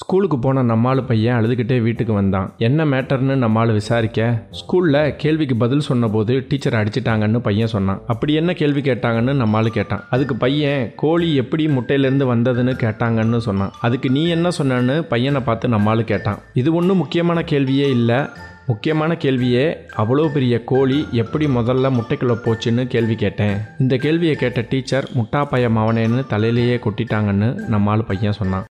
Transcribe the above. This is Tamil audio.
ஸ்கூலுக்கு போன நம்மாள் பையன் அழுதுகிட்டே வீட்டுக்கு வந்தான். என்ன மேட்டர்னு நம்மாள் விசாரிக்க? ஸ்கூலில் கேள்விக்கு பதில் சொன்னபோது டீச்சர் அடிச்சிட்டாங்கன்னு பையன் சொன்னான். அப்படி என்ன கேள்வி கேட்டாங்கன்னு நம்மாள் கேட்டான். அதுக்கு பையன் கோழி எப்படி முட்டையிலேருந்து வந்ததுன்னு கேட்டாங்கன்னு சொன்னான். அதுக்கு நீ என்ன சொன்னன்னு பையனை பார்த்து நம்மாள் கேட்டான். இது ஒன்றும் முக்கியமான கேள்வியே இல்லை. முக்கியமான கேள்வியே அவ்வளோ பெரிய கோழி எப்படி முதல்ல முட்டைக்குள்ளே போச்சுன்னு கேள்வி கேட்டேன். இந்த கேள்வியை கேட்ட டீச்சர் முட்டா பையன் மவனேன்னு தலையிலேயே கொட்டிட்டாங்கன்னு நம்மால் பையன் சொன்னான்.